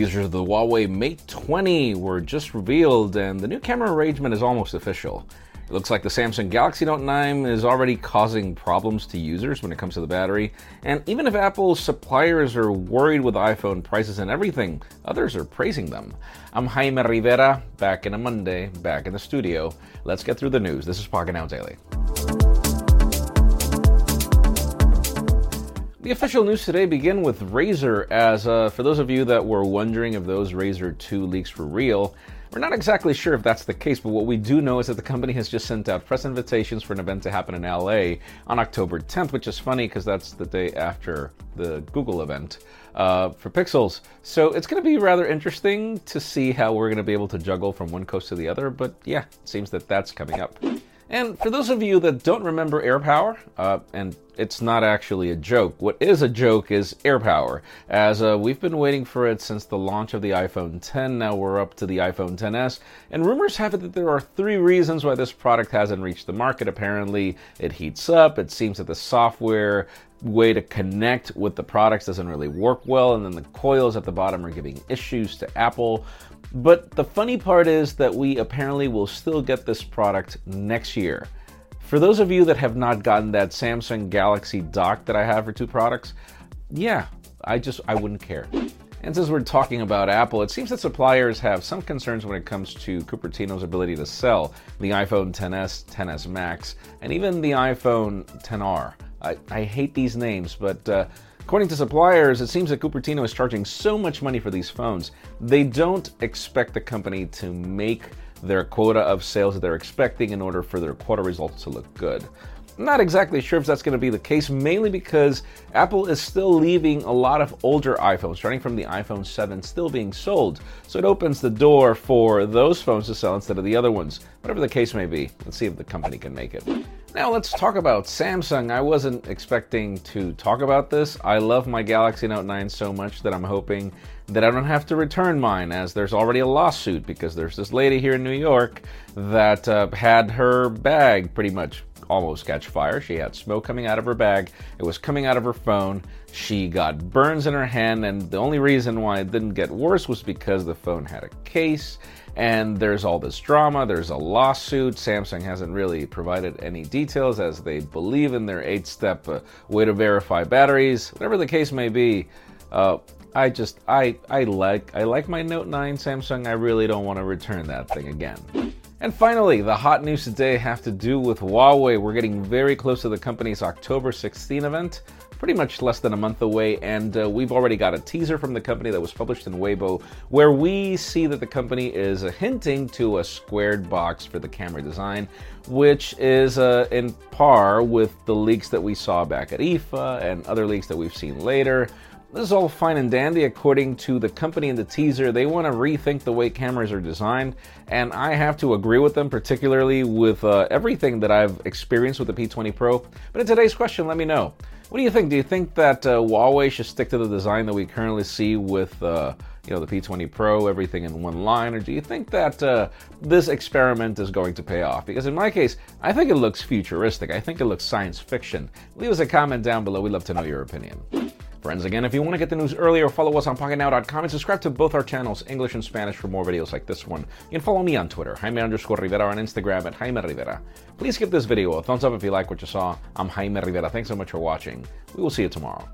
Teasers of the Huawei Mate 20 were just revealed, and the new camera arrangement is almost official. It looks like the Samsung Galaxy Note 9 is already causing problems to users when it comes to the battery, and even if Apple's suppliers are worried with iPhone prices and everything, others are praising them. I'm Jaime Rivera, back in a Monday, back in the studio. Let's get through the news. This is Pocketnow Daily. The official news today begin with Razer, as uh, for those of you that were wondering if those Razer 2 leaks were real, we're not exactly sure if that's the case, but what we do know is that the company has just sent out press invitations for an event to happen in LA on October 10th, which is funny because that's the day after the Google event uh, for Pixels. So it's going to be rather interesting to see how we're going to be able to juggle from one coast to the other, but yeah, it seems that that's coming up. And for those of you that don't remember AirPower, uh, and it's not actually a joke, what is a joke is AirPower, as uh, we've been waiting for it since the launch of the iPhone 10. Now we're up to the iPhone 10s, and rumors have it that there are three reasons why this product hasn't reached the market. Apparently, it heats up, it seems that the software way to connect with the products doesn't really work well, and then the coils at the bottom are giving issues to Apple. But the funny part is that we apparently will still get this product next year. For those of you that have not gotten that Samsung Galaxy dock that I have for two products, yeah, I just I wouldn't care. And since we're talking about Apple, it seems that suppliers have some concerns when it comes to Cupertino's ability to sell the iPhone 10s, 10s Max, and even the iPhone 10R. I, I hate these names, but uh, According to suppliers, it seems that Cupertino is charging so much money for these phones, they don't expect the company to make their quota of sales that they're expecting in order for their quarter results to look good. I'm not exactly sure if that's going to be the case, mainly because Apple is still leaving a lot of older iPhones, starting from the iPhone 7, still being sold. So it opens the door for those phones to sell instead of the other ones. Whatever the case may be, let's see if the company can make it. Now let's talk about Samsung. I wasn't expecting to talk about this. I love my Galaxy Note 9 so much that I'm hoping that I don't have to return mine, as there's already a lawsuit because there's this lady here in New York that uh, had her bag pretty much almost catch fire. She had smoke coming out of her bag. It was coming out of her phone. She got burns in her hand, and the only reason why it didn't get worse was because the phone had a case and there's all this drama. There's a lawsuit. Samsung hasn't really provided any details as they believe in their eight step uh, way to verify batteries. Whatever the case may be, uh, I just I I like I like my Note 9 Samsung. I really don't want to return that thing again. And finally, the hot news today have to do with Huawei. We're getting very close to the company's October 16 event pretty much less than a month away, and uh, we've already got a teaser from the company that was published in Weibo where we see that the company is hinting to a squared box for the camera design, which is uh, in par with the leaks that we saw back at IFA and other leaks that we've seen later. This is all fine and dandy. According to the company in the teaser, they want to rethink the way cameras are designed, and I have to agree with them, particularly with uh, everything that I've experienced with the P20 Pro. But in today's question, let me know. What do you think? Do you think that uh, Huawei should stick to the design that we currently see with, uh, you know, the P20 Pro, everything in one line, or do you think that uh, this experiment is going to pay off? Because in my case, I think it looks futuristic. I think it looks science fiction. Leave us a comment down below. We'd love to know your opinion. Friends, again, if you want to get the news earlier, follow us on PocketNow.com and subscribe to both our channels, English and Spanish, for more videos like this one. You can follow me on Twitter, Jaime underscore Rivera, on Instagram at Jaime Rivera. Please give this video a thumbs up if you like what you saw. I'm Jaime Rivera. Thanks so much for watching. We will see you tomorrow.